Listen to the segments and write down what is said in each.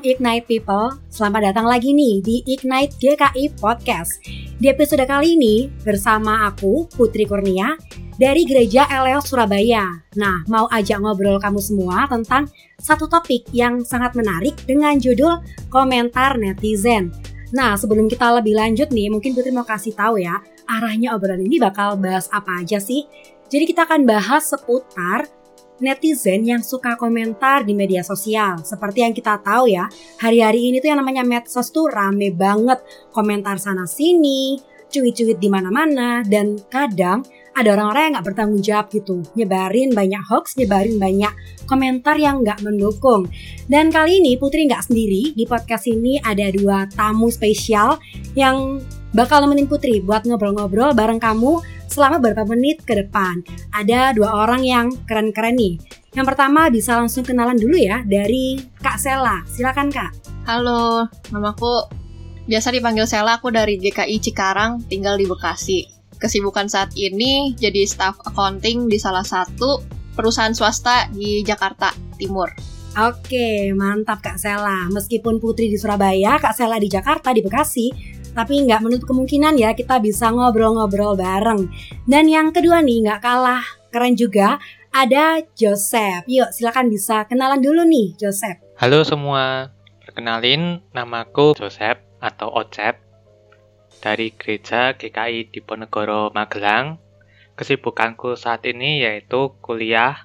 Ignite People, selamat datang lagi nih di Ignite GKI Podcast. Di episode kali ini bersama aku Putri Kurnia dari Gereja Eleo Surabaya. Nah, mau ajak ngobrol kamu semua tentang satu topik yang sangat menarik dengan judul komentar netizen. Nah, sebelum kita lebih lanjut nih, mungkin Putri mau kasih tahu ya, arahnya obrolan ini bakal bahas apa aja sih? Jadi kita akan bahas seputar netizen yang suka komentar di media sosial. Seperti yang kita tahu ya, hari-hari ini tuh yang namanya medsos tuh rame banget. Komentar sana sini, cuit-cuit di mana-mana, dan kadang ada orang-orang yang nggak bertanggung jawab gitu. Nyebarin banyak hoax, nyebarin banyak komentar yang nggak mendukung. Dan kali ini Putri nggak sendiri, di podcast ini ada dua tamu spesial yang bakal nemenin Putri buat ngobrol-ngobrol bareng kamu selama beberapa menit ke depan. Ada dua orang yang keren-keren nih. Yang pertama bisa langsung kenalan dulu ya dari Kak Sela. Silakan Kak. Halo, namaku biasa dipanggil Sela, aku dari GKI Cikarang, tinggal di Bekasi. Kesibukan saat ini jadi staff accounting di salah satu perusahaan swasta di Jakarta Timur. Oke, mantap Kak Sela. Meskipun Putri di Surabaya, Kak Sela di Jakarta, di Bekasi, tapi nggak menutup kemungkinan ya kita bisa ngobrol-ngobrol bareng. Dan yang kedua nih nggak kalah keren juga ada Joseph. Yuk silakan bisa kenalan dulu nih Joseph. Halo semua, perkenalin namaku Joseph atau Ocep dari Gereja GKI Diponegoro Magelang. Kesibukanku saat ini yaitu kuliah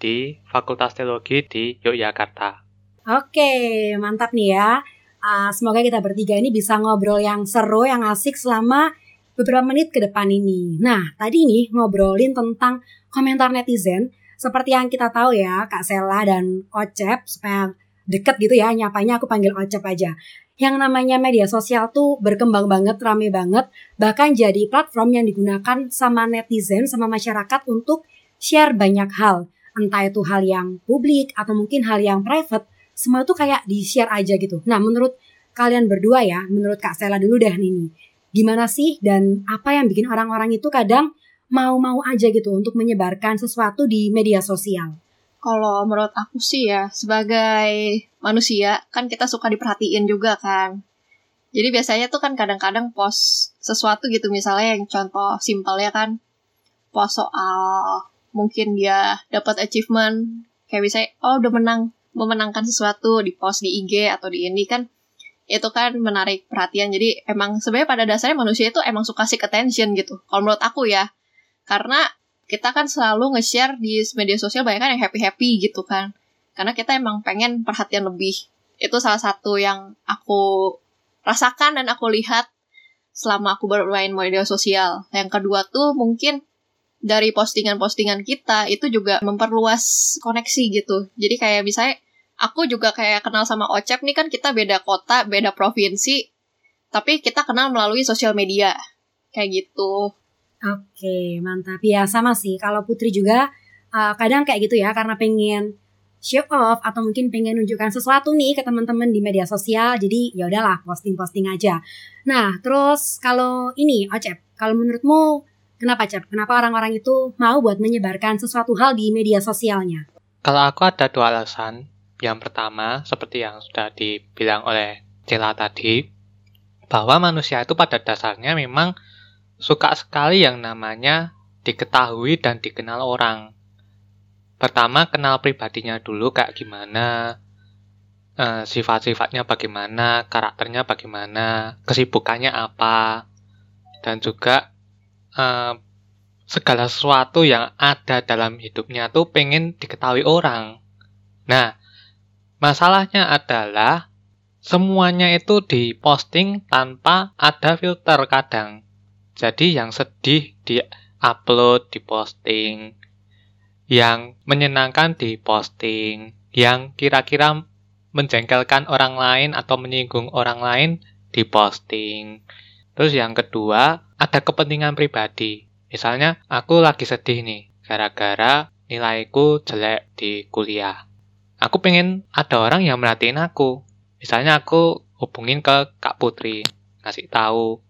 di Fakultas Teologi di Yogyakarta. Oke, mantap nih ya. Uh, semoga kita bertiga ini bisa ngobrol yang seru, yang asik selama beberapa menit ke depan ini. Nah, tadi nih ngobrolin tentang komentar netizen. Seperti yang kita tahu ya, Kak Sela dan Ocep, supaya deket gitu ya, nyapanya aku panggil Ocep aja. Yang namanya media sosial tuh berkembang banget, rame banget, bahkan jadi platform yang digunakan sama netizen, sama masyarakat untuk share banyak hal. Entah itu hal yang publik atau mungkin hal yang private, semua tuh kayak di share aja gitu. Nah menurut kalian berdua ya, menurut Kak Stella dulu deh nih, gimana sih dan apa yang bikin orang-orang itu kadang mau-mau aja gitu untuk menyebarkan sesuatu di media sosial? Kalau menurut aku sih ya, sebagai manusia kan kita suka diperhatiin juga kan. Jadi biasanya tuh kan kadang-kadang post sesuatu gitu misalnya yang contoh simpel ya kan. Post soal mungkin dia dapat achievement kayak misalnya oh udah menang memenangkan sesuatu di post di IG atau di ini kan itu kan menarik perhatian. Jadi emang sebenarnya pada dasarnya manusia itu emang suka seek attention gitu kalau menurut aku ya. Karena kita kan selalu nge-share di media sosial banyak kan yang happy happy gitu kan. Karena kita emang pengen perhatian lebih. Itu salah satu yang aku rasakan dan aku lihat selama aku bermain media sosial. Yang kedua tuh mungkin dari postingan-postingan kita itu juga memperluas koneksi gitu. Jadi kayak misalnya aku juga kayak kenal sama Ocep nih kan kita beda kota, beda provinsi, tapi kita kenal melalui sosial media. Kayak gitu. Oke, mantap. Ya sama sih. Kalau Putri juga uh, kadang kayak gitu ya karena pengen show off atau mungkin pengen nunjukkan sesuatu nih ke teman-teman di media sosial. Jadi ya udahlah posting-posting aja. Nah, terus kalau ini Ocep, kalau menurutmu Kenapa, Cep? Kenapa orang-orang itu mau buat menyebarkan sesuatu hal di media sosialnya? Kalau aku ada dua alasan. Yang pertama, seperti yang sudah dibilang oleh Cela tadi, bahwa manusia itu pada dasarnya memang suka sekali yang namanya diketahui dan dikenal orang. Pertama, kenal pribadinya dulu kayak gimana, eh, sifat-sifatnya bagaimana, karakternya bagaimana, kesibukannya apa, dan juga uh, segala sesuatu yang ada dalam hidupnya tuh pengen diketahui orang. Nah, masalahnya adalah semuanya itu diposting tanpa ada filter kadang. Jadi yang sedih di upload, diposting, yang menyenangkan diposting, yang kira-kira menjengkelkan orang lain atau menyinggung orang lain diposting. Terus yang kedua, ada kepentingan pribadi. Misalnya, aku lagi sedih nih, gara-gara nilaiku jelek di kuliah. Aku pengen ada orang yang merhatiin aku. Misalnya aku hubungin ke Kak Putri, ngasih tahu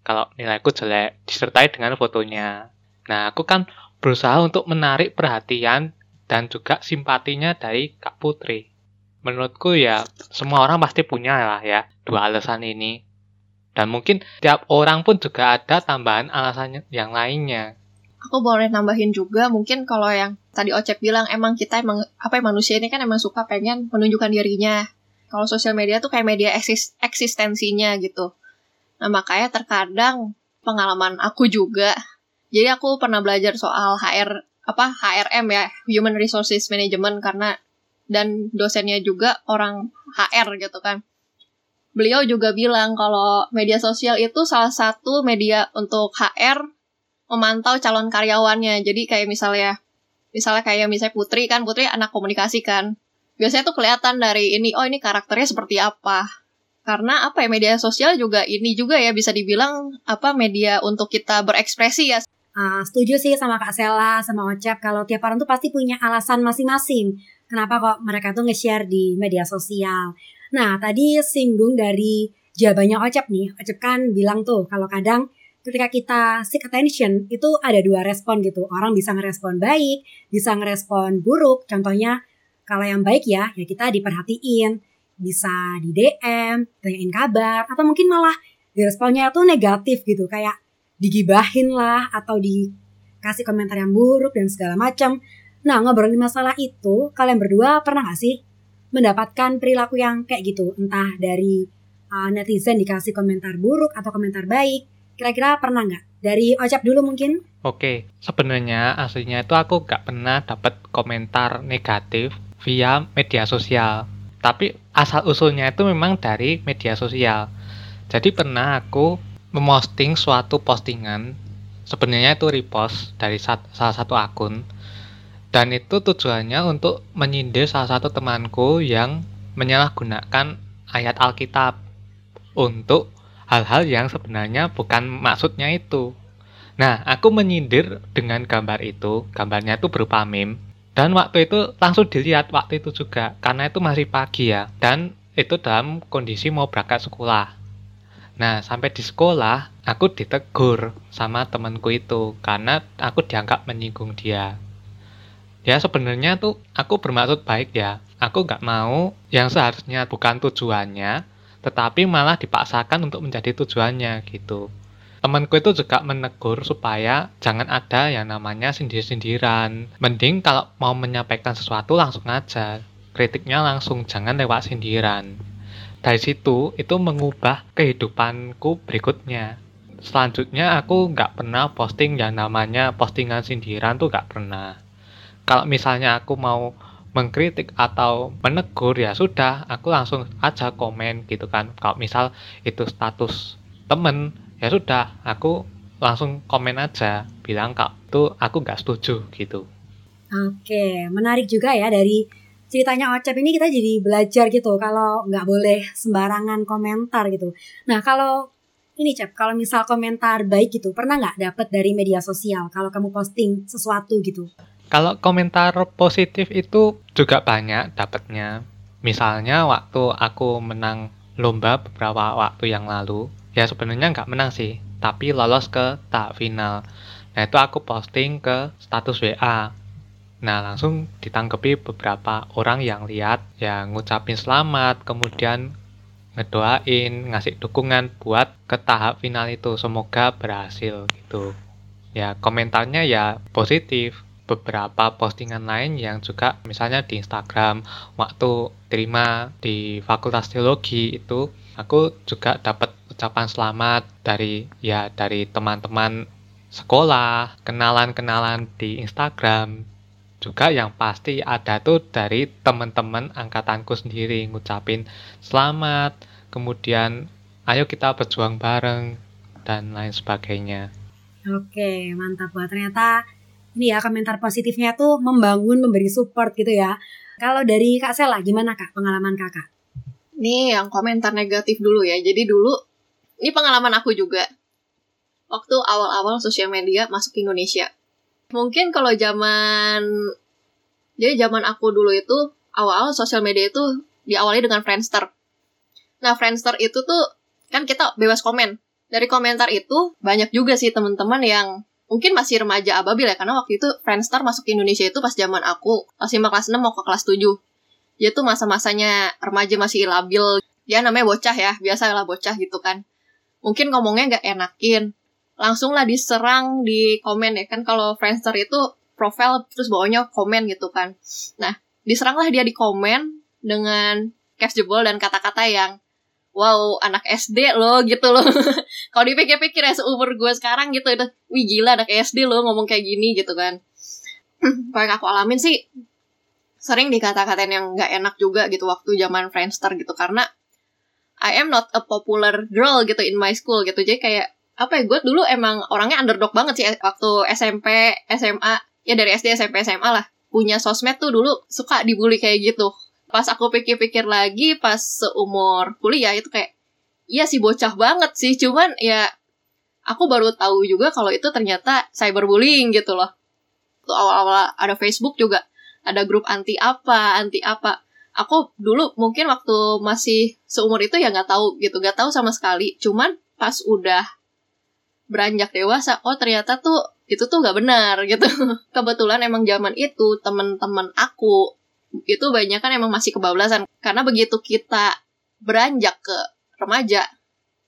kalau nilaiku jelek, disertai dengan fotonya. Nah, aku kan berusaha untuk menarik perhatian dan juga simpatinya dari Kak Putri. menurutku ya semua orang pasti punya lah ya dua alasan ini. Dan mungkin tiap orang pun juga ada tambahan alasan yang lainnya. Aku boleh nambahin juga mungkin kalau yang tadi Ocep bilang emang kita emang apa ya manusia ini kan emang suka pengen menunjukkan dirinya. Kalau sosial media tuh kayak media eksis, eksistensinya gitu. Nah makanya terkadang pengalaman aku juga. Jadi aku pernah belajar soal HR apa HRM ya Human Resources Management karena dan dosennya juga orang HR gitu kan. Beliau juga bilang kalau media sosial itu salah satu media untuk HR memantau calon karyawannya. Jadi kayak misalnya misalnya kayak misalnya Putri kan Putri anak komunikasi kan biasanya tuh kelihatan dari ini oh ini karakternya seperti apa karena apa ya media sosial juga ini juga ya bisa dibilang apa media untuk kita berekspresi ya Uh, setuju sih sama Kak Sela, sama Ocep kalau tiap orang tuh pasti punya alasan masing-masing. Kenapa kok mereka tuh nge-share di media sosial. Nah, tadi singgung dari jawabannya Ocep nih. Ocep kan bilang tuh kalau kadang ketika kita seek attention itu ada dua respon gitu. Orang bisa ngerespon baik, bisa ngerespon buruk. Contohnya kalau yang baik ya, ya kita diperhatiin, bisa di DM, tanyain kabar, atau mungkin malah diresponnya tuh negatif gitu, kayak digibahin lah, atau dikasih komentar yang buruk dan segala macam. Nah, ngobrolin masalah itu, kalian berdua pernah gak sih mendapatkan perilaku yang kayak gitu? Entah dari uh, netizen dikasih komentar buruk atau komentar baik. Kira-kira pernah nggak? Dari Ocap dulu mungkin? Oke, sebenarnya aslinya itu aku gak pernah dapat komentar negatif via media sosial. Tapi asal usulnya itu memang dari media sosial. Jadi pernah aku memosting suatu postingan, sebenarnya itu repost dari salah satu akun. Dan itu tujuannya untuk menyindir salah satu temanku yang menyalahgunakan ayat Alkitab untuk hal-hal yang sebenarnya bukan maksudnya itu. Nah, aku menyindir dengan gambar itu, gambarnya itu berupa meme, dan waktu itu langsung dilihat waktu itu juga, karena itu masih pagi ya, dan itu dalam kondisi mau berangkat sekolah. Nah, sampai di sekolah, aku ditegur sama temanku itu, karena aku dianggap menyinggung dia. Ya sebenarnya tuh aku bermaksud baik ya, aku nggak mau yang seharusnya bukan tujuannya, tetapi malah dipaksakan untuk menjadi tujuannya gitu temanku itu juga menegur supaya jangan ada yang namanya sindir-sindiran. Mending kalau mau menyampaikan sesuatu langsung aja. Kritiknya langsung, jangan lewat sindiran. Dari situ, itu mengubah kehidupanku berikutnya. Selanjutnya, aku nggak pernah posting yang namanya postingan sindiran tuh nggak pernah. Kalau misalnya aku mau mengkritik atau menegur ya sudah aku langsung aja komen gitu kan. Kalau misal itu status temen ya sudah aku langsung komen aja bilang kak tuh aku nggak setuju gitu. Oke menarik juga ya dari ceritanya Ocep ini kita jadi belajar gitu kalau nggak boleh sembarangan komentar gitu. Nah kalau ini Cep, kalau misal komentar baik gitu, pernah nggak dapet dari media sosial kalau kamu posting sesuatu gitu? Kalau komentar positif itu juga banyak dapetnya. Misalnya waktu aku menang lomba beberapa waktu yang lalu, ya sebenarnya nggak menang sih tapi lolos ke tahap final. Nah itu aku posting ke status WA nah langsung ditanggapi beberapa orang yang lihat yang ngucapin selamat kemudian ngedoain ngasih dukungan buat ke tahap final itu. Semoga berhasil gitu. Ya komentarnya ya positif beberapa postingan lain yang juga misalnya di Instagram waktu terima di Fakultas Teologi itu aku juga dapat ucapan selamat dari ya dari teman-teman sekolah, kenalan-kenalan di Instagram. Juga yang pasti ada tuh dari teman-teman angkatanku sendiri ngucapin selamat, kemudian ayo kita berjuang bareng dan lain sebagainya. Oke, mantap buat ternyata ini ya komentar positifnya tuh membangun, memberi support gitu ya. Kalau dari Kak Sela, gimana Kak pengalaman Kakak? Nih yang komentar negatif dulu ya. Jadi dulu, ini pengalaman aku juga. Waktu awal-awal sosial media masuk ke Indonesia. Mungkin kalau zaman, jadi zaman aku dulu itu, awal-awal sosial media itu diawali dengan Friendster. Nah Friendster itu tuh, kan kita bebas komen. Dari komentar itu, banyak juga sih teman-teman yang mungkin masih remaja ababil ya karena waktu itu Friendster masuk ke Indonesia itu pas zaman aku 5 kelas 6 mau ke kelas 7 dia tuh masa-masanya remaja masih labil. Dia namanya bocah ya biasa lah bocah gitu kan. Mungkin ngomongnya nggak enakin. Langsung lah diserang di komen ya kan kalau Friendster itu profile terus bawahnya komen gitu kan. Nah diseranglah dia di komen dengan caps jebol dan kata-kata yang wow anak SD loh gitu loh. Kalau dipikir-pikir ya seumur gue sekarang gitu udah wih gila anak SD loh ngomong kayak gini gitu kan. Paling aku alamin sih sering dikata-katain yang nggak enak juga gitu waktu zaman Friendster gitu karena I am not a popular girl gitu in my school gitu. Jadi kayak apa ya gue dulu emang orangnya underdog banget sih waktu SMP SMA ya dari SD SMP SMA lah. Punya sosmed tuh dulu suka dibully kayak gitu pas aku pikir-pikir lagi pas seumur kuliah itu kayak iya sih bocah banget sih. Cuman ya aku baru tahu juga kalau itu ternyata cyberbullying gitu loh. Tuh awal-awal ada Facebook juga ada grup anti apa anti apa. Aku dulu mungkin waktu masih seumur itu ya nggak tahu gitu nggak tahu sama sekali. Cuman pas udah beranjak dewasa oh ternyata tuh itu tuh nggak benar gitu. Kebetulan emang zaman itu temen-temen aku itu banyak kan emang masih kebablasan. Karena begitu kita beranjak ke remaja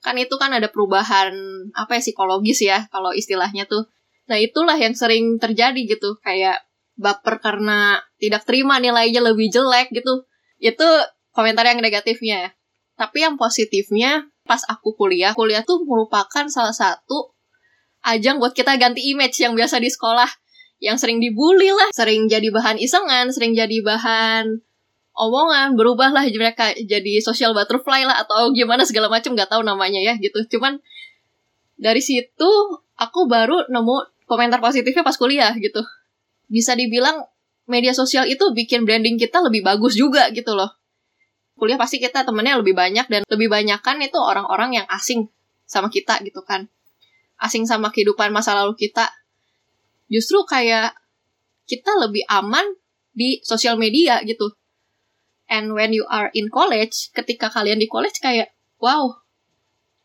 kan itu kan ada perubahan apa ya psikologis ya kalau istilahnya tuh. Nah itulah yang sering terjadi gitu. Kayak baper karena tidak terima nilainya lebih jelek gitu. Itu komentar yang negatifnya. Tapi yang positifnya pas aku kuliah kuliah tuh merupakan salah satu ajang buat kita ganti image yang biasa di sekolah yang sering dibully lah, sering jadi bahan isengan, sering jadi bahan omongan, berubahlah mereka jadi social butterfly lah atau gimana segala macam nggak tahu namanya ya gitu. Cuman dari situ aku baru nemu komentar positifnya pas kuliah gitu. Bisa dibilang media sosial itu bikin branding kita lebih bagus juga gitu loh. Kuliah pasti kita temennya lebih banyak dan lebih banyak kan itu orang-orang yang asing sama kita gitu kan. Asing sama kehidupan masa lalu kita justru kayak kita lebih aman di sosial media gitu. And when you are in college, ketika kalian di college kayak, wow,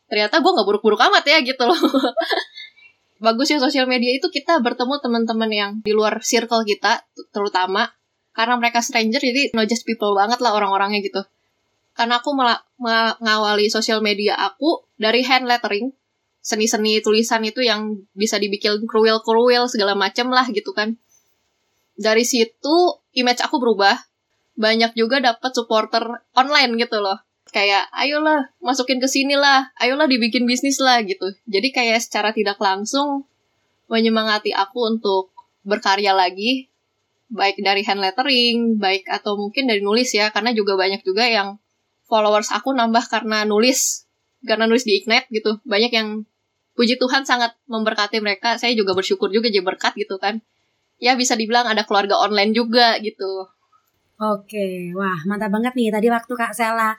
ternyata gue gak buruk-buruk amat ya gitu loh. Bagus ya sosial media itu kita bertemu teman-teman yang di luar circle kita, terutama karena mereka stranger, jadi no just people banget lah orang-orangnya gitu. Karena aku mengawali sosial media aku dari hand lettering, seni-seni tulisan itu yang bisa dibikin cruel-cruel segala macem lah gitu kan. Dari situ image aku berubah. Banyak juga dapat supporter online gitu loh. Kayak ayolah masukin ke sini lah, ayolah dibikin bisnis lah gitu. Jadi kayak secara tidak langsung menyemangati aku untuk berkarya lagi baik dari hand lettering, baik atau mungkin dari nulis ya, karena juga banyak juga yang followers aku nambah karena nulis, karena nulis di Ignite gitu. Banyak yang puji Tuhan sangat memberkati mereka. Saya juga bersyukur juga jadi berkat gitu kan. Ya bisa dibilang ada keluarga online juga gitu. Oke, wah mantap banget nih. Tadi waktu Kak Sela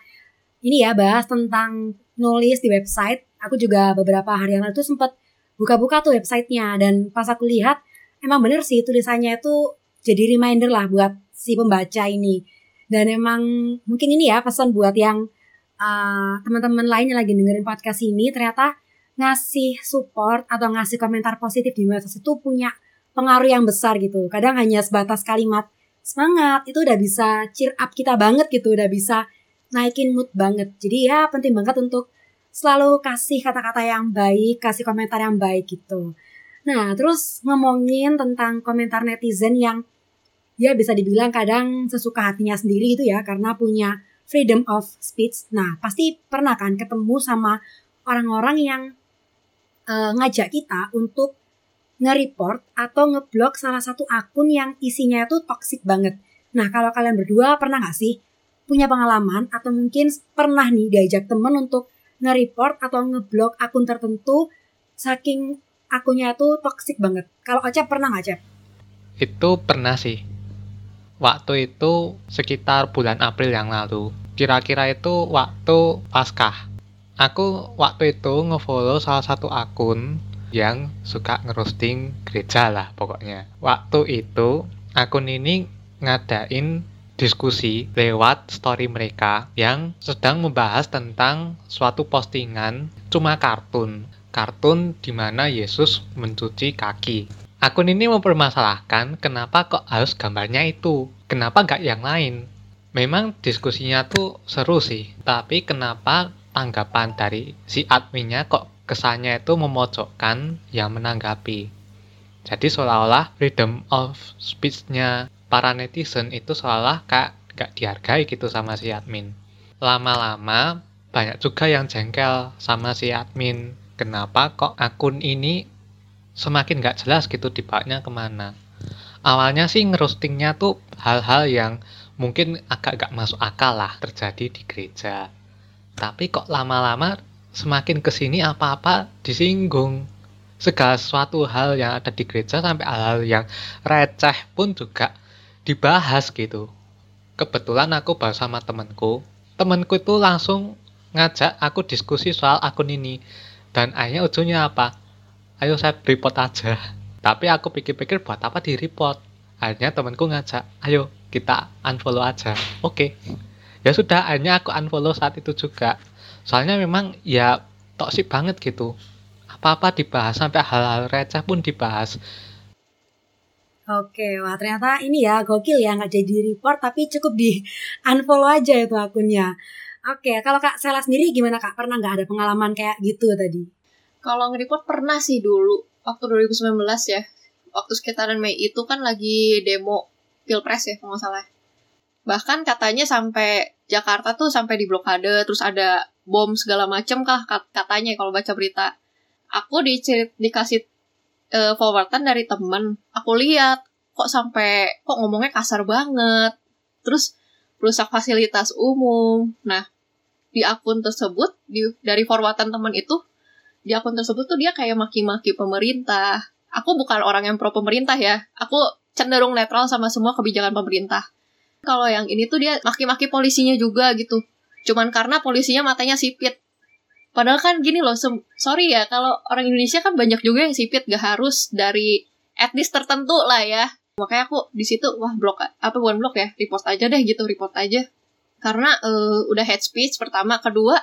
ini ya bahas tentang nulis di website. Aku juga beberapa hari yang lalu tuh sempat buka-buka tuh websitenya dan pas aku lihat emang bener sih tulisannya itu jadi reminder lah buat si pembaca ini. Dan emang mungkin ini ya pesan buat yang uh, teman-teman lain yang lagi dengerin podcast ini ternyata ngasih support atau ngasih komentar positif di medsos itu punya pengaruh yang besar gitu. Kadang hanya sebatas kalimat semangat itu udah bisa cheer up kita banget gitu, udah bisa naikin mood banget. Jadi ya penting banget untuk selalu kasih kata-kata yang baik, kasih komentar yang baik gitu. Nah, terus ngomongin tentang komentar netizen yang ya bisa dibilang kadang sesuka hatinya sendiri gitu ya karena punya freedom of speech. Nah, pasti pernah kan ketemu sama orang-orang yang uh, ngajak kita untuk nge-report atau ngeblok salah satu akun yang isinya itu toxic banget. Nah, kalau kalian berdua pernah gak sih punya pengalaman atau mungkin pernah nih diajak temen untuk nge-report atau ngeblok akun tertentu saking akunnya itu toxic banget. Kalau Acep pernah gak, Acep? Itu pernah sih. Waktu itu sekitar bulan April yang lalu. Kira-kira itu waktu Paskah aku waktu itu ngefollow salah satu akun yang suka ngerosting gereja lah pokoknya. Waktu itu akun ini ngadain diskusi lewat story mereka yang sedang membahas tentang suatu postingan cuma kartun. Kartun di mana Yesus mencuci kaki. Akun ini mempermasalahkan kenapa kok harus gambarnya itu, kenapa nggak yang lain. Memang diskusinya tuh seru sih, tapi kenapa tanggapan dari si adminnya kok kesannya itu memojokkan yang menanggapi. Jadi seolah-olah freedom of speech-nya para netizen itu seolah kayak gak dihargai gitu sama si admin. Lama-lama banyak juga yang jengkel sama si admin. Kenapa kok akun ini semakin gak jelas gitu dibawanya ke mana. Awalnya sih ngerostingnya tuh hal-hal yang mungkin agak gak masuk akal lah terjadi di gereja. Tapi kok lama-lama semakin ke sini apa-apa disinggung. Segala sesuatu hal yang ada di gereja sampai hal-hal yang receh pun juga dibahas gitu. Kebetulan aku bahas sama temenku. Temenku itu langsung ngajak aku diskusi soal akun ini. Dan akhirnya ujungnya apa? Ayo saya report aja. Tapi aku pikir-pikir buat apa di report? Akhirnya temenku ngajak, ayo kita unfollow aja oke okay. Ya sudah akhirnya aku unfollow saat itu juga soalnya memang ya toksik banget gitu apa-apa dibahas sampai hal-hal receh pun dibahas Oke, wah ternyata ini ya gokil ya nggak jadi report tapi cukup di unfollow aja itu akunnya. Oke, kalau Kak Sela sendiri gimana Kak? Pernah nggak ada pengalaman kayak gitu tadi? Kalau nge-report pernah sih dulu waktu 2019 ya. Waktu sekitaran Mei itu kan lagi demo pilpres ya kalau nggak salah bahkan katanya sampai Jakarta tuh sampai di blokade terus ada bom segala macem kah katanya kalau baca berita. Aku dicerit dikasih uh, forwardan dari temen. Aku lihat kok sampai kok ngomongnya kasar banget. Terus rusak fasilitas umum. Nah di akun tersebut di dari forwardan teman itu di akun tersebut tuh dia kayak maki-maki pemerintah. Aku bukan orang yang pro pemerintah ya. Aku cenderung netral sama semua kebijakan pemerintah. Kalau yang ini tuh dia maki-maki polisinya juga gitu. Cuman karena polisinya matanya sipit. Padahal kan gini loh, sorry ya, kalau orang Indonesia kan banyak juga yang sipit, gak harus dari etnis tertentu lah ya. Makanya aku di situ wah blok apa bukan blok ya, report aja deh gitu, report aja. Karena uh, udah head speech pertama, kedua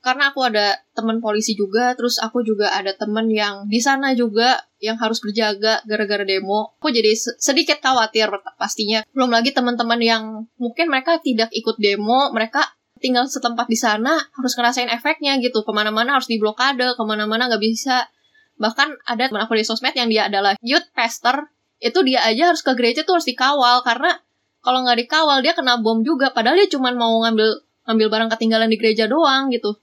karena aku ada teman polisi juga, terus aku juga ada teman yang di sana juga yang harus berjaga gara-gara demo. Aku jadi sedikit khawatir pastinya. Belum lagi teman-teman yang mungkin mereka tidak ikut demo, mereka tinggal setempat di sana harus ngerasain efeknya gitu. Ke mana-mana harus diblokade, ke mana-mana nggak bisa. Bahkan ada teman aku di sosmed yang dia adalah youth pastor, itu dia aja harus ke gereja tuh harus dikawal karena kalau nggak dikawal dia kena bom juga. Padahal dia cuma mau ngambil ngambil barang ketinggalan di gereja doang gitu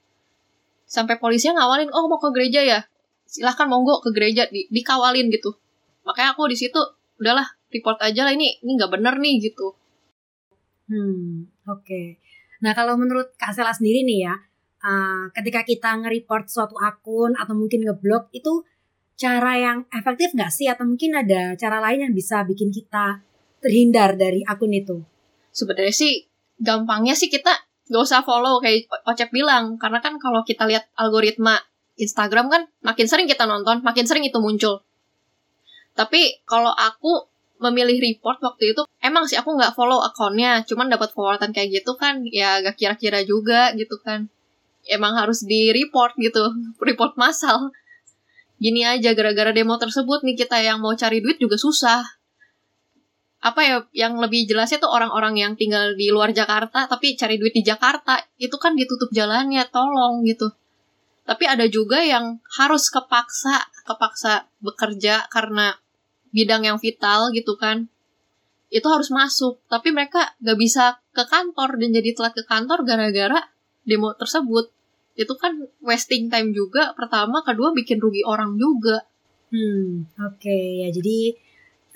sampai polisinya ngawalin oh mau ke gereja ya. Silahkan monggo ke gereja. Di, dikawalin gitu. Makanya aku di situ udahlah report aja lah ini ini nggak bener nih gitu. Hmm oke. Okay. nah kalau menurut kak Sela sendiri nih ya uh, ketika kita nge-report suatu akun atau mungkin ngeblok itu cara yang efektif nggak sih? Atau mungkin ada cara lain yang bisa bikin kita terhindar dari akun itu? Sebenarnya sih gampangnya sih kita gak usah follow kayak Ocep bilang. Karena kan kalau kita lihat algoritma Instagram kan makin sering kita nonton makin sering itu muncul. Tapi kalau aku memilih report waktu itu emang sih aku nggak follow akunnya cuman dapat forwardan kayak gitu kan ya gak kira-kira juga gitu kan. Emang harus di report gitu report massal. Gini aja gara-gara demo tersebut nih kita yang mau cari duit juga susah apa ya yang lebih jelasnya tuh orang-orang yang tinggal di luar Jakarta tapi cari duit di Jakarta itu kan ditutup jalannya tolong gitu. Tapi ada juga yang harus kepaksa kepaksa bekerja karena bidang yang vital gitu kan. Itu harus masuk tapi mereka gak bisa ke kantor dan jadi telat ke kantor gara-gara demo tersebut. Itu kan wasting time juga pertama kedua bikin rugi orang juga. Hmm oke okay. ya jadi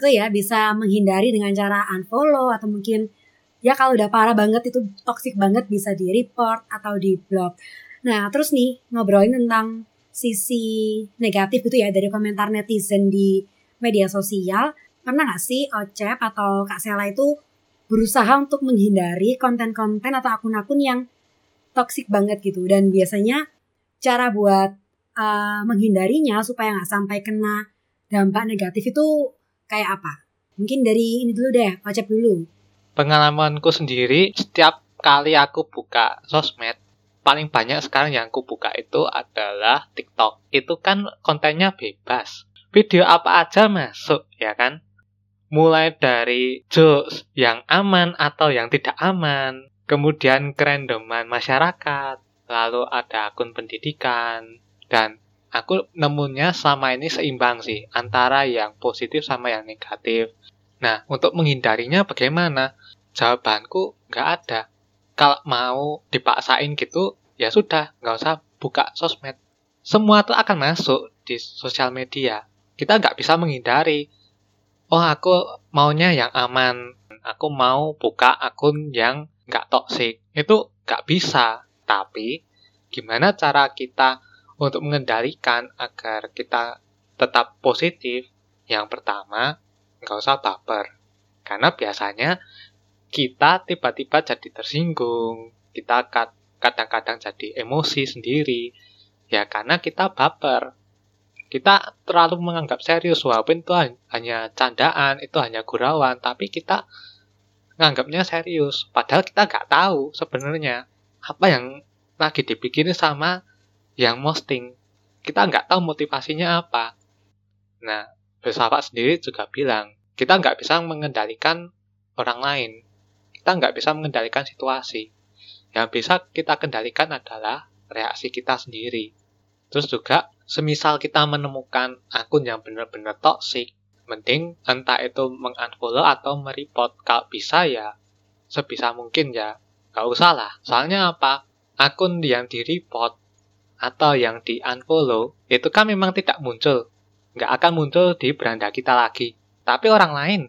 itu ya bisa menghindari dengan cara unfollow atau mungkin ya kalau udah parah banget itu toxic banget bisa di report atau di blog. Nah terus nih ngobrolin tentang sisi negatif gitu ya dari komentar netizen di media sosial. Pernah gak sih Ocep atau Kak Sela itu berusaha untuk menghindari konten-konten atau akun-akun yang toxic banget gitu dan biasanya cara buat uh, menghindarinya supaya nggak sampai kena dampak negatif itu kayak apa? Mungkin dari ini dulu deh, Ocep dulu. Pengalamanku sendiri, setiap kali aku buka sosmed, paling banyak sekarang yang aku buka itu adalah TikTok. Itu kan kontennya bebas. Video apa aja masuk, ya kan? mulai dari jokes yang aman atau yang tidak aman, kemudian kerendoman masyarakat, lalu ada akun pendidikan, dan aku nemunya sama ini seimbang sih, antara yang positif sama yang negatif. Nah, untuk menghindarinya bagaimana? Jawabanku nggak ada. Kalau mau dipaksain gitu, ya sudah, nggak usah buka sosmed. Semua tuh akan masuk di sosial media. Kita nggak bisa menghindari. Oh, aku maunya yang aman. Aku mau buka akun yang nggak toksik. Itu nggak bisa. Tapi, gimana cara kita untuk mengendalikan agar kita tetap positif? Yang pertama, nggak usah baper. Karena biasanya kita tiba-tiba jadi tersinggung, kita kadang-kadang jadi emosi sendiri, ya karena kita baper. Kita terlalu menganggap serius, walaupun itu hanya candaan, itu hanya gurauan, tapi kita menganggapnya serius. Padahal kita nggak tahu sebenarnya apa yang lagi dipikirin sama yang posting. Kita nggak tahu motivasinya apa. Nah, Filsafat sendiri juga bilang, kita nggak bisa mengendalikan orang lain. Kita nggak bisa mengendalikan situasi. Yang bisa kita kendalikan adalah reaksi kita sendiri. Terus juga, semisal kita menemukan akun yang benar-benar toksik, mending entah itu mengunfollow atau mereport. Kalau bisa ya, sebisa mungkin ya, nggak usah lah. Soalnya apa? Akun yang di-report atau yang di-unfollow, itu kan memang tidak muncul nggak akan muncul di beranda kita lagi. Tapi orang lain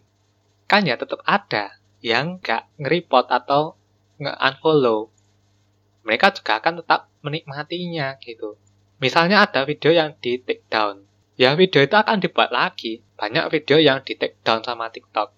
kan ya tetap ada yang nggak nge-report atau nge-unfollow. Mereka juga akan tetap menikmatinya gitu. Misalnya ada video yang di take down. Ya video itu akan dibuat lagi. Banyak video yang di take down sama TikTok.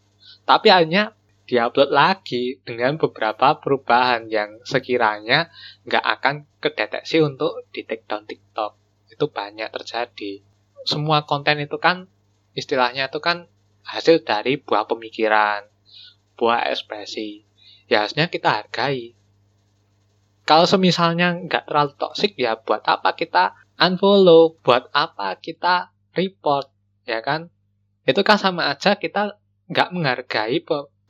Tapi hanya diupload lagi dengan beberapa perubahan yang sekiranya nggak akan kedeteksi untuk di take down TikTok. Itu banyak terjadi semua konten itu kan istilahnya itu kan hasil dari buah pemikiran, buah ekspresi. Ya harusnya kita hargai. Kalau semisalnya nggak terlalu toksik ya buat apa kita unfollow, buat apa kita report, ya kan? Itu kan sama aja kita nggak menghargai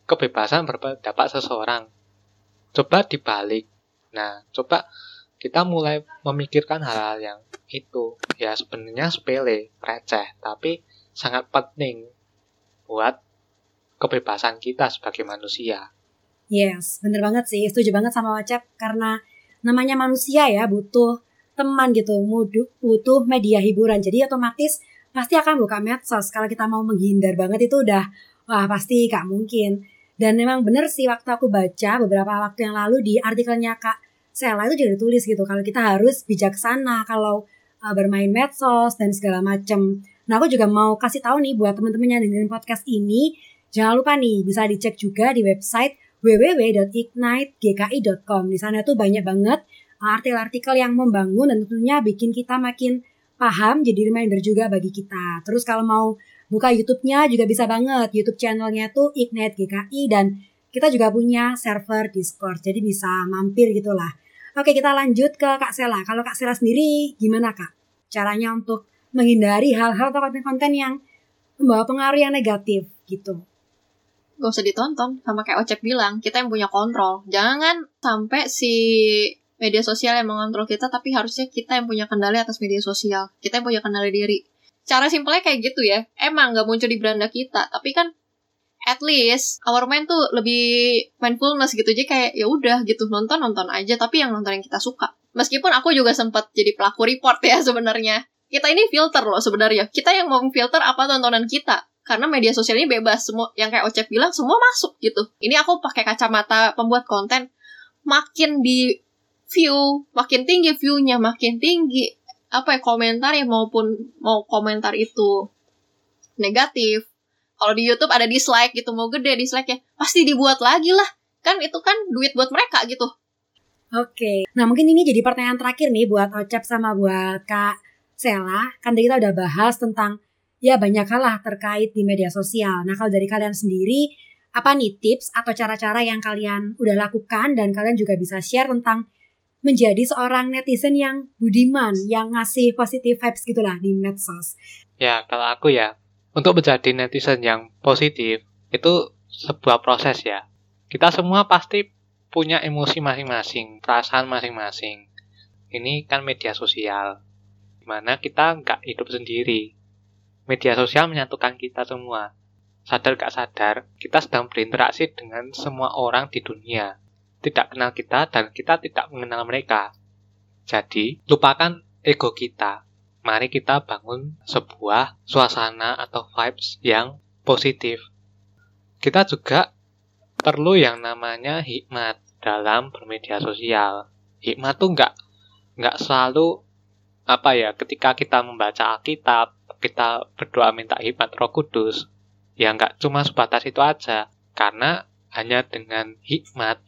kebebasan berpendapat seseorang. Coba dibalik. Nah, coba kita mulai memikirkan hal-hal yang itu ya sebenarnya sepele, receh, tapi sangat penting buat kebebasan kita sebagai manusia. Yes, bener banget sih. Setuju banget sama Wacap karena namanya manusia ya butuh teman gitu, butuh media hiburan. Jadi otomatis pasti akan buka medsos. Kalau kita mau menghindar banget itu udah wah pasti gak mungkin. Dan memang bener sih waktu aku baca beberapa waktu yang lalu di artikelnya Kak Sela itu juga ditulis gitu kalau kita harus bijaksana kalau uh, bermain medsos dan segala macam. Nah aku juga mau kasih tahu nih buat teman-teman yang dengerin podcast ini, jangan lupa nih bisa dicek juga di website www.ignitegki.com. Di sana tuh banyak banget artikel-artikel yang membangun dan tentunya bikin kita makin paham jadi reminder juga bagi kita. Terus kalau mau buka YouTube-nya juga bisa banget. YouTube channelnya tuh Ignite GKI dan kita juga punya server Discord. Jadi bisa mampir gitulah. Oke, kita lanjut ke Kak Sela. Kalau Kak Sela sendiri gimana Kak? Caranya untuk menghindari hal-hal atau konten-konten yang membawa pengaruh yang negatif gitu. Gak usah ditonton, sama kayak Ocep bilang, kita yang punya kontrol. Jangan sampai si media sosial yang mengontrol kita, tapi harusnya kita yang punya kendali atas media sosial. Kita yang punya kendali diri. Cara simpelnya kayak gitu ya. Emang gak muncul di beranda kita, tapi kan at least our mind tuh lebih mindfulness gitu. Aja kayak ya udah gitu nonton nonton aja tapi yang nonton yang kita suka. Meskipun aku juga sempat jadi pelaku report ya sebenarnya. Kita ini filter loh sebenarnya. Kita yang mau filter apa tontonan kita. Karena media sosial ini bebas semua yang kayak Ocep bilang semua masuk gitu. Ini aku pakai kacamata pembuat konten makin di view makin tinggi viewnya makin tinggi apa ya komentar ya maupun mau komentar itu negatif kalau di YouTube ada dislike gitu mau gede dislike ya pasti dibuat lagi lah kan itu kan duit buat mereka gitu Oke, nah mungkin ini jadi pertanyaan terakhir nih buat Ocep sama buat Kak Sela. Kan tadi kita udah bahas tentang ya banyak hal lah terkait di media sosial. Nah kalau dari kalian sendiri, apa nih tips atau cara-cara yang kalian udah lakukan dan kalian juga bisa share tentang menjadi seorang netizen yang budiman, yang ngasih positive vibes gitulah di medsos. Ya, kalau aku ya, untuk menjadi netizen yang positif itu sebuah proses ya. Kita semua pasti punya emosi masing-masing, perasaan masing-masing. Ini kan media sosial, di mana kita nggak hidup sendiri. Media sosial menyatukan kita semua. Sadar gak sadar, kita sedang berinteraksi dengan semua orang di dunia. Tidak kenal kita dan kita tidak mengenal mereka. Jadi, lupakan ego kita. Mari kita bangun sebuah suasana atau vibes yang positif. Kita juga perlu yang namanya hikmat dalam bermedia sosial. Hikmat tuh nggak nggak selalu apa ya ketika kita membaca Alkitab kita berdoa minta hikmat Roh Kudus ya nggak cuma sebatas itu aja karena hanya dengan hikmat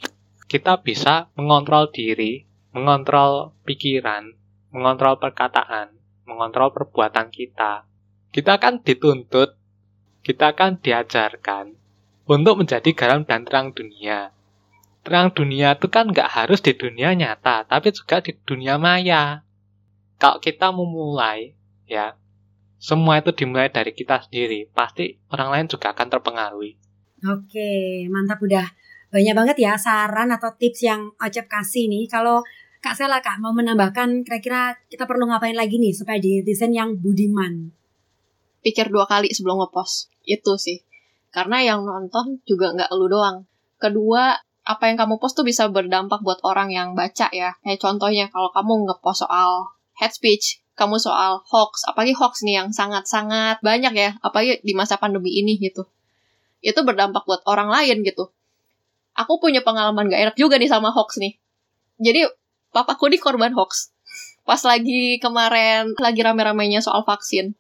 kita bisa mengontrol diri mengontrol pikiran mengontrol perkataan mengontrol perbuatan kita kita kan dituntut kita kan diajarkan untuk menjadi garam dan terang dunia terang dunia itu kan nggak harus di dunia nyata, tapi juga di dunia maya. Kalau kita memulai, ya, semua itu dimulai dari kita sendiri. Pasti orang lain juga akan terpengaruhi. Oke, mantap udah banyak banget ya saran atau tips yang Ocep kasih nih. Kalau Kak Sela Kak mau menambahkan kira-kira kita perlu ngapain lagi nih supaya di netizen yang budiman? Pikir dua kali sebelum ngepost. Itu sih. Karena yang nonton juga nggak lu doang. Kedua, apa yang kamu post tuh bisa berdampak buat orang yang baca ya. Kayak contohnya kalau kamu ngepost soal head speech, kamu soal hoax, apalagi hoax nih yang sangat-sangat banyak ya, apalagi di masa pandemi ini gitu. Itu berdampak buat orang lain gitu. Aku punya pengalaman gak enak juga nih sama hoax nih. Jadi, papaku di korban hoax. Pas lagi kemarin, lagi rame-ramenya soal vaksin.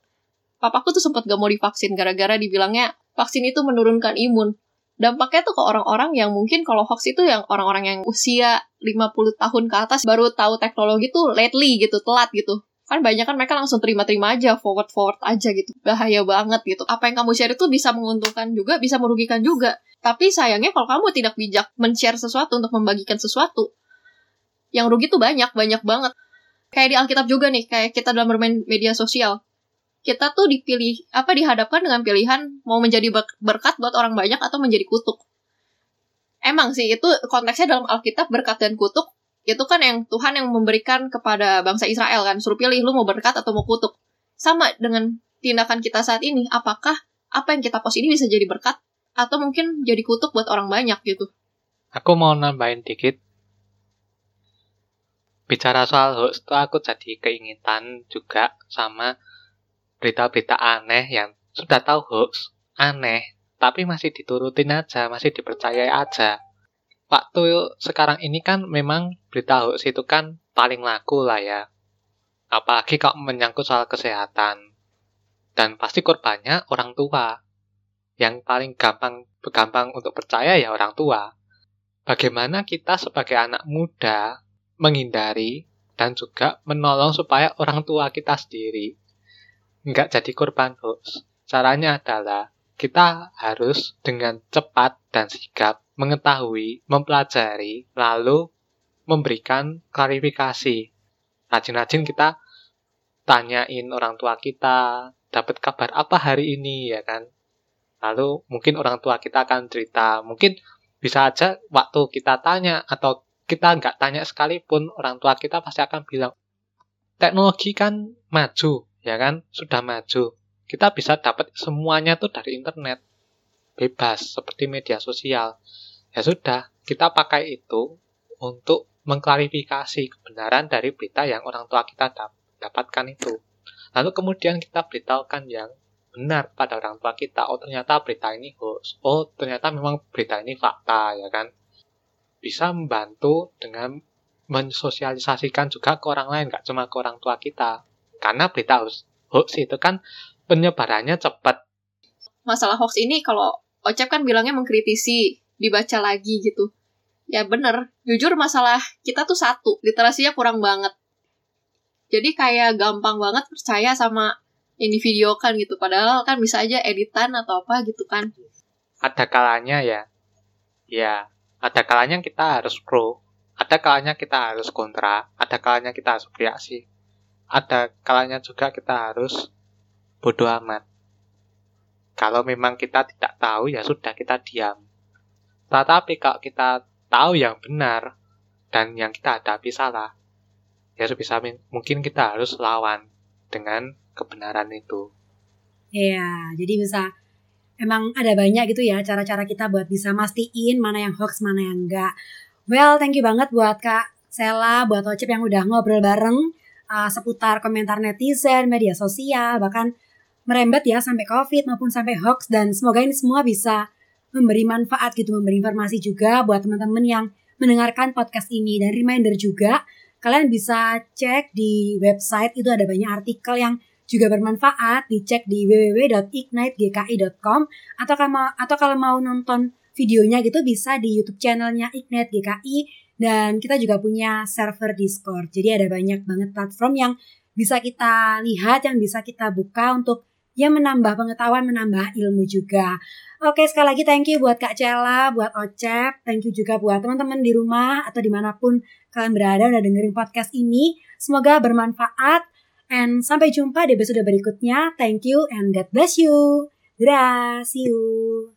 Papaku tuh sempat gak mau divaksin gara-gara dibilangnya vaksin itu menurunkan imun dampaknya tuh ke orang-orang yang mungkin kalau hoax itu yang orang-orang yang usia 50 tahun ke atas baru tahu teknologi tuh lately gitu, telat gitu. Kan banyak kan mereka langsung terima-terima aja, forward-forward aja gitu. Bahaya banget gitu. Apa yang kamu share itu bisa menguntungkan juga, bisa merugikan juga. Tapi sayangnya kalau kamu tidak bijak men-share sesuatu untuk membagikan sesuatu, yang rugi tuh banyak, banyak banget. Kayak di Alkitab juga nih, kayak kita dalam bermain media sosial kita tuh dipilih apa dihadapkan dengan pilihan mau menjadi berkat buat orang banyak atau menjadi kutuk. Emang sih itu konteksnya dalam Alkitab berkat dan kutuk itu kan yang Tuhan yang memberikan kepada bangsa Israel kan suruh pilih lu mau berkat atau mau kutuk. Sama dengan tindakan kita saat ini, apakah apa yang kita post ini bisa jadi berkat atau mungkin jadi kutuk buat orang banyak gitu. Aku mau nambahin dikit. Bicara soal hoax itu aku jadi keinginan juga sama berita-berita aneh yang sudah tahu hoax, aneh, tapi masih diturutin aja, masih dipercayai aja. Waktu sekarang ini kan memang berita hoax itu kan paling laku lah ya. Apalagi kalau menyangkut soal kesehatan. Dan pasti korbannya orang tua. Yang paling gampang gampang untuk percaya ya orang tua. Bagaimana kita sebagai anak muda menghindari dan juga menolong supaya orang tua kita sendiri nggak jadi korban hoax. Caranya adalah kita harus dengan cepat dan sigap mengetahui, mempelajari, lalu memberikan klarifikasi. Rajin-rajin kita tanyain orang tua kita, dapat kabar apa hari ini? Ya kan. Lalu mungkin orang tua kita akan cerita, mungkin bisa aja waktu kita tanya atau kita nggak tanya sekalipun orang tua kita pasti akan bilang teknologi kan maju ya kan? Sudah maju. Kita bisa dapat semuanya tuh dari internet bebas seperti media sosial. Ya sudah kita pakai itu untuk mengklarifikasi kebenaran dari berita yang orang tua kita dap dapatkan itu. Lalu kemudian kita beritahukan yang benar pada orang tua kita oh ternyata berita ini hoax oh ternyata memang berita ini fakta ya kan? Bisa membantu dengan mensosialisasikan juga ke orang lain gak cuma ke orang tua kita. Karena berita hoax itu kan penyebarannya cepat. Masalah hoax ini kalau Ocep kan bilangnya mengkritisi, dibaca lagi gitu. Ya bener, jujur masalah kita tuh satu, literasinya kurang banget. Jadi kayak gampang banget percaya sama yang divideokan gitu. Padahal kan bisa aja editan atau apa gitu kan. Ada kalanya ya. Ya, ada kalanya kita harus pro. Ada kalanya kita harus kontra. Ada kalanya kita harus reaksi ada kalanya juga kita harus bodoh amat. Kalau memang kita tidak tahu ya sudah kita diam. Tetapi kalau kita tahu yang benar dan yang kita hadapi salah, ya sebisa mungkin kita harus lawan dengan kebenaran itu. Iya, jadi bisa emang ada banyak gitu ya cara-cara kita buat bisa mastiin mana yang hoax, mana yang enggak. Well, thank you banget buat Kak Sela, buat Ocep yang udah ngobrol bareng uh, seputar komentar netizen, media sosial, bahkan merembet ya sampai COVID maupun sampai hoax dan semoga ini semua bisa memberi manfaat gitu, memberi informasi juga buat teman-teman yang mendengarkan podcast ini dan reminder juga kalian bisa cek di website itu ada banyak artikel yang juga bermanfaat dicek di www.ignitegki.com atau kalau atau kalau mau nonton videonya gitu bisa di YouTube channelnya Ignite GKI dan kita juga punya server Discord. Jadi ada banyak banget platform yang bisa kita lihat, yang bisa kita buka untuk ya menambah pengetahuan, menambah ilmu juga. Oke, sekali lagi thank you buat Kak Cela, buat Ocep, thank you juga buat teman-teman di rumah atau di mana pun kalian berada udah dengerin podcast ini. Semoga bermanfaat, and sampai jumpa di episode berikutnya. Thank you and God bless you. Dadah, see you.